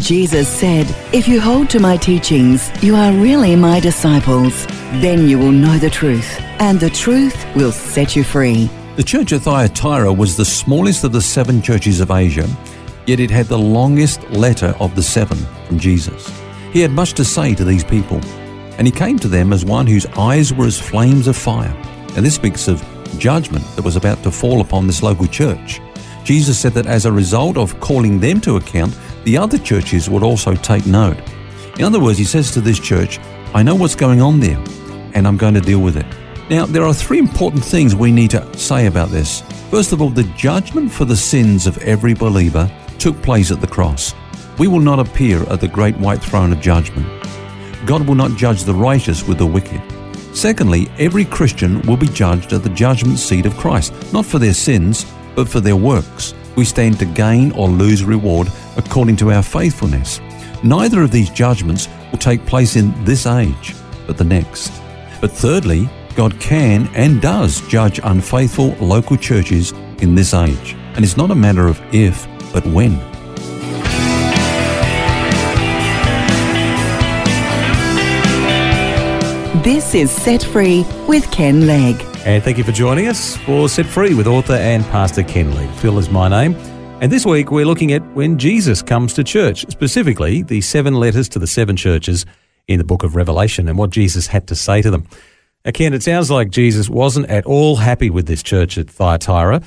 Jesus said, If you hold to my teachings, you are really my disciples. Then you will know the truth, and the truth will set you free. The church at Thyatira was the smallest of the seven churches of Asia, yet it had the longest letter of the seven from Jesus. He had much to say to these people, and he came to them as one whose eyes were as flames of fire. And this speaks of judgment that was about to fall upon this local church. Jesus said that as a result of calling them to account, the other churches would also take note. In other words, he says to this church, I know what's going on there, and I'm going to deal with it. Now, there are three important things we need to say about this. First of all, the judgment for the sins of every believer took place at the cross. We will not appear at the great white throne of judgment. God will not judge the righteous with the wicked. Secondly, every Christian will be judged at the judgment seat of Christ, not for their sins, but for their works. We stand to gain or lose reward according to our faithfulness. Neither of these judgments will take place in this age, but the next. But thirdly, God can and does judge unfaithful local churches in this age. And it's not a matter of if, but when. This is Set Free with Ken Legg. And thank you for joining us for Set Free with author and pastor Ken Legg. Phil is my name. And this week we're looking at when Jesus comes to church, specifically the seven letters to the seven churches in the book of Revelation and what Jesus had to say to them. Ken, it sounds like Jesus wasn't at all happy with this church at Thyatira.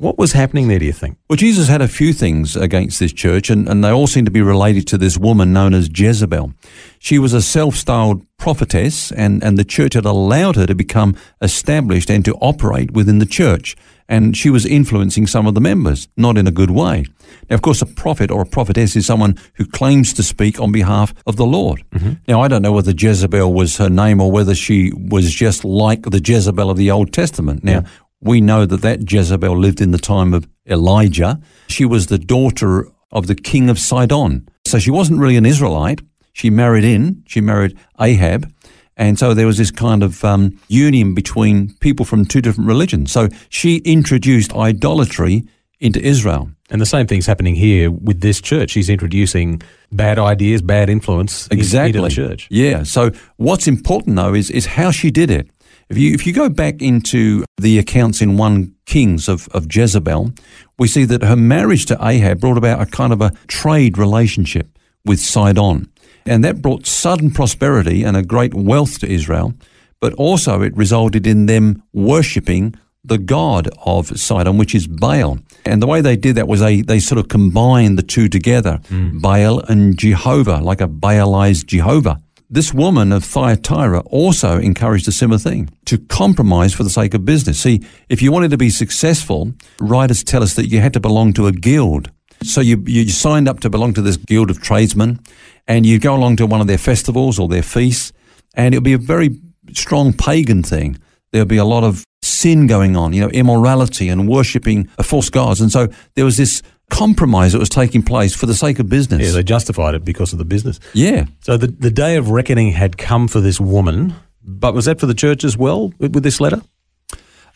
What was happening there, do you think? Well, Jesus had a few things against this church, and, and they all seem to be related to this woman known as Jezebel. She was a self styled prophetess, and, and the church had allowed her to become established and to operate within the church. And she was influencing some of the members, not in a good way. Now, of course, a prophet or a prophetess is someone who claims to speak on behalf of the Lord. Mm-hmm. Now, I don't know whether Jezebel was her name or whether she was just like the Jezebel of the Old Testament. Now, yeah. We know that that Jezebel lived in the time of Elijah. She was the daughter of the king of Sidon. So she wasn't really an Israelite. She married in, she married Ahab. And so there was this kind of um, union between people from two different religions. So she introduced idolatry into Israel. And the same thing's happening here with this church. She's introducing bad ideas, bad influence exactly. into the church. Yeah. So what's important though is is how she did it. If you if you go back into the accounts in one Kings of, of Jezebel, we see that her marriage to Ahab brought about a kind of a trade relationship with Sidon. And that brought sudden prosperity and a great wealth to Israel, but also it resulted in them worshipping the god of Sidon, which is Baal. And the way they did that was they, they sort of combined the two together, mm. Baal and Jehovah, like a Baalized Jehovah. This woman of Thyatira also encouraged a similar thing to compromise for the sake of business. See, if you wanted to be successful, writers tell us that you had to belong to a guild. So you, you signed up to belong to this guild of tradesmen and you go along to one of their festivals or their feasts and it'll be a very strong pagan thing. There'll be a lot of sin going on, you know, immorality and worshipping false gods. And so there was this compromise that was taking place for the sake of business. Yeah, they justified it because of the business. Yeah. So the, the day of reckoning had come for this woman, but was that for the church as well with this letter?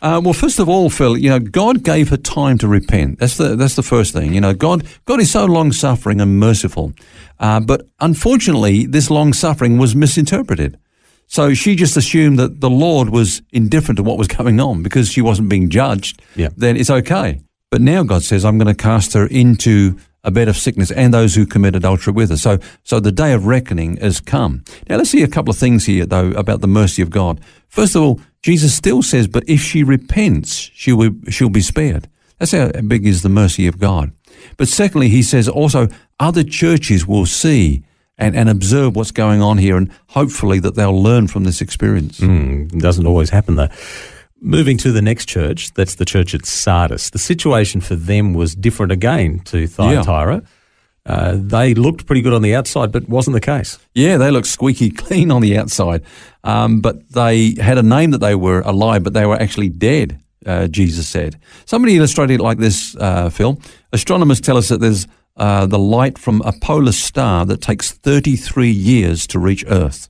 Uh, well, first of all, Phil, you know, God gave her time to repent. That's the that's the first thing. You know, God God is so long suffering and merciful, uh, but unfortunately, this long suffering was misinterpreted. So she just assumed that the Lord was indifferent to what was going on because she wasn't being judged. Yeah. Then it's okay. But now God says, I'm going to cast her into a bed of sickness and those who commit adultery with her. So, so the day of reckoning has come. Now let's see a couple of things here though about the mercy of God. First of all, Jesus still says, but if she repents, she will, she'll be spared. That's how big is the mercy of God. But secondly, he says also other churches will see and, and observe what's going on here and hopefully that they'll learn from this experience. Mm, doesn't always happen though. Moving to the next church, that's the church at Sardis. The situation for them was different again to Thyatira. Yeah. uh, they looked pretty good on the outside, but wasn't the case. Yeah, they looked squeaky clean on the outside, um, but they had a name that they were alive, but they were actually dead. Uh, Jesus said. Somebody illustrated it like this, uh, Phil. Astronomers tell us that there's uh, the light from a polar star that takes 33 years to reach Earth.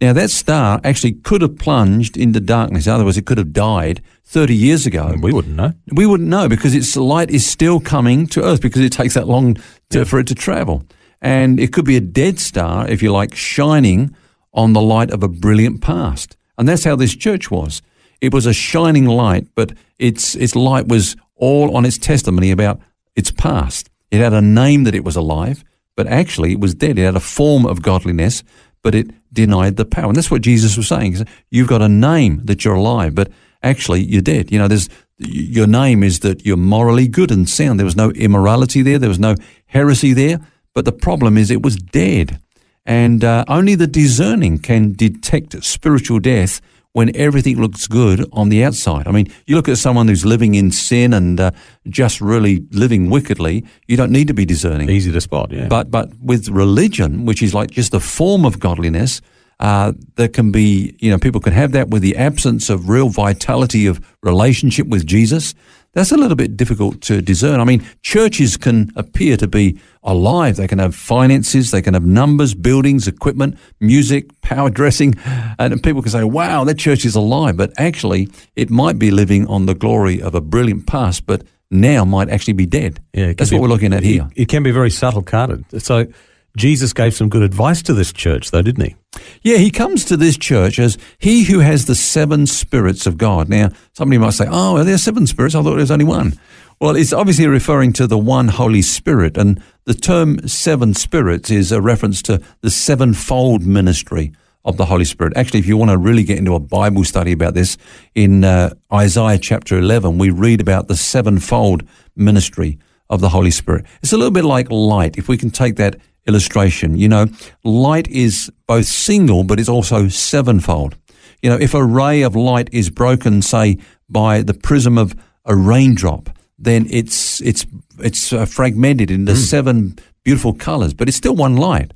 Now, that star actually could have plunged into darkness. In other words, it could have died 30 years ago. We wouldn't know. We wouldn't know because its light is still coming to Earth because it takes that long to, yeah. for it to travel. And it could be a dead star, if you like, shining on the light of a brilliant past. And that's how this church was. It was a shining light, but its, its light was all on its testimony about its past. It had a name that it was alive, but actually it was dead. It had a form of godliness, but it denied the power. And that's what Jesus was saying. You've got a name that you're alive, but actually you're dead. You know, there's your name is that you're morally good and sound. There was no immorality there. There was no heresy there. But the problem is it was dead. And uh, only the discerning can detect spiritual death when everything looks good on the outside. I mean, you look at someone who's living in sin and uh, just really living wickedly, you don't need to be discerning. Easy to spot, yeah. But, but with religion, which is like just a form of godliness, uh, there can be, you know, people can have that with the absence of real vitality of relationship with Jesus. That's a little bit difficult to discern. I mean, churches can appear to be alive. They can have finances, they can have numbers, buildings, equipment, music, power dressing, and people can say, wow, that church is alive. But actually, it might be living on the glory of a brilliant past, but now might actually be dead. Yeah, That's be, what we're looking at here. It, it can be very subtle carded. So Jesus gave some good advice to this church, though, didn't he? Yeah, he comes to this church as he who has the seven spirits of God. Now, somebody might say, oh, are there seven spirits? I thought there was only one. Well, it's obviously referring to the one Holy Spirit, and the term seven spirits is a reference to the sevenfold ministry of the Holy Spirit. Actually, if you want to really get into a Bible study about this, in uh, Isaiah chapter 11, we read about the sevenfold ministry of the Holy Spirit. It's a little bit like light. If we can take that illustration. You know, light is both single, but it's also sevenfold. You know, if a ray of light is broken, say, by the prism of a raindrop, then it's it's it's uh, fragmented into mm. seven beautiful colors, but it's still one light.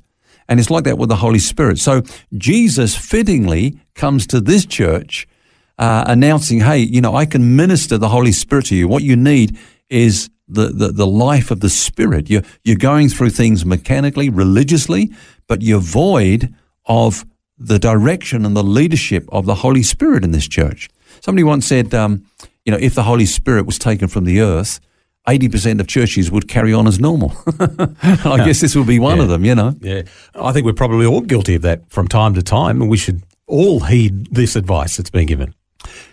And it's like that with the Holy Spirit. So Jesus fittingly comes to this church uh, announcing, hey, you know, I can minister the Holy Spirit to you. What you need is the, the, the life of the Spirit. You're, you're going through things mechanically, religiously, but you're void of the direction and the leadership of the Holy Spirit in this church. Somebody once said, um, you know, if the Holy Spirit was taken from the earth, 80% of churches would carry on as normal. I guess this will be one yeah. of them, you know. Yeah. I think we're probably all guilty of that from time to time, and we should all heed this advice that's been given.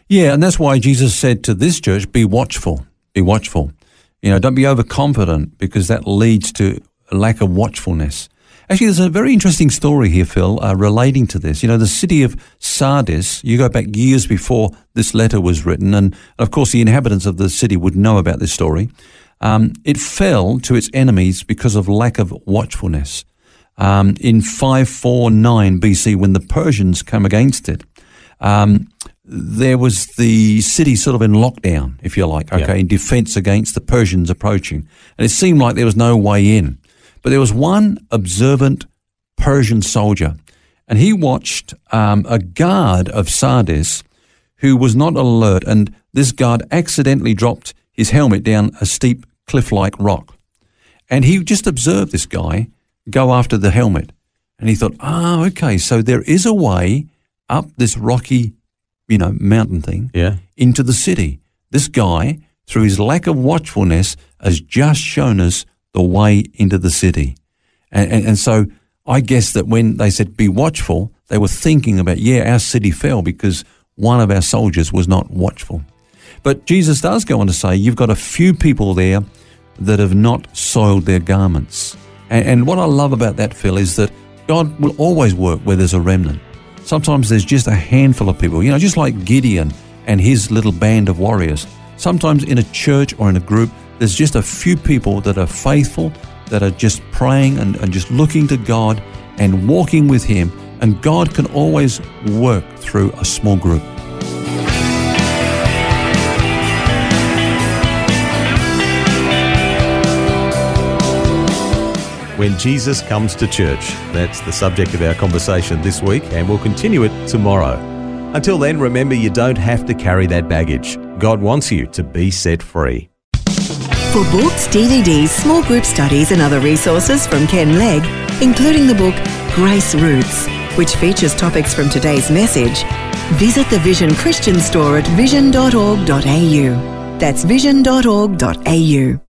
Yeah, and that's why Jesus said to this church, be watchful, be watchful. You know, don't be overconfident because that leads to a lack of watchfulness. Actually, there's a very interesting story here, Phil, uh, relating to this. You know, the city of Sardis, you go back years before this letter was written, and of course, the inhabitants of the city would know about this story. Um, it fell to its enemies because of lack of watchfulness. Um, in 549 BC, when the Persians came against it, um, there was the city sort of in lockdown, if you like, okay, yeah. in defense against the Persians approaching. And it seemed like there was no way in. But there was one observant Persian soldier, and he watched um, a guard of Sardis who was not alert, and this guard accidentally dropped his helmet down a steep cliff like rock. And he just observed this guy go after the helmet. And he thought, ah, oh, okay, so there is a way up this rocky you know, mountain thing yeah. into the city. This guy, through his lack of watchfulness, has just shown us the way into the city. And, and, and so I guess that when they said be watchful, they were thinking about, yeah, our city fell because one of our soldiers was not watchful. But Jesus does go on to say, you've got a few people there that have not soiled their garments. And, and what I love about that, Phil, is that God will always work where there's a remnant. Sometimes there's just a handful of people, you know, just like Gideon and his little band of warriors. Sometimes in a church or in a group, there's just a few people that are faithful, that are just praying and, and just looking to God and walking with Him. And God can always work through a small group. When Jesus comes to church. That's the subject of our conversation this week, and we'll continue it tomorrow. Until then, remember you don't have to carry that baggage. God wants you to be set free. For books, DVDs, small group studies, and other resources from Ken Legg, including the book Grace Roots, which features topics from today's message, visit the Vision Christian store at vision.org.au. That's vision.org.au.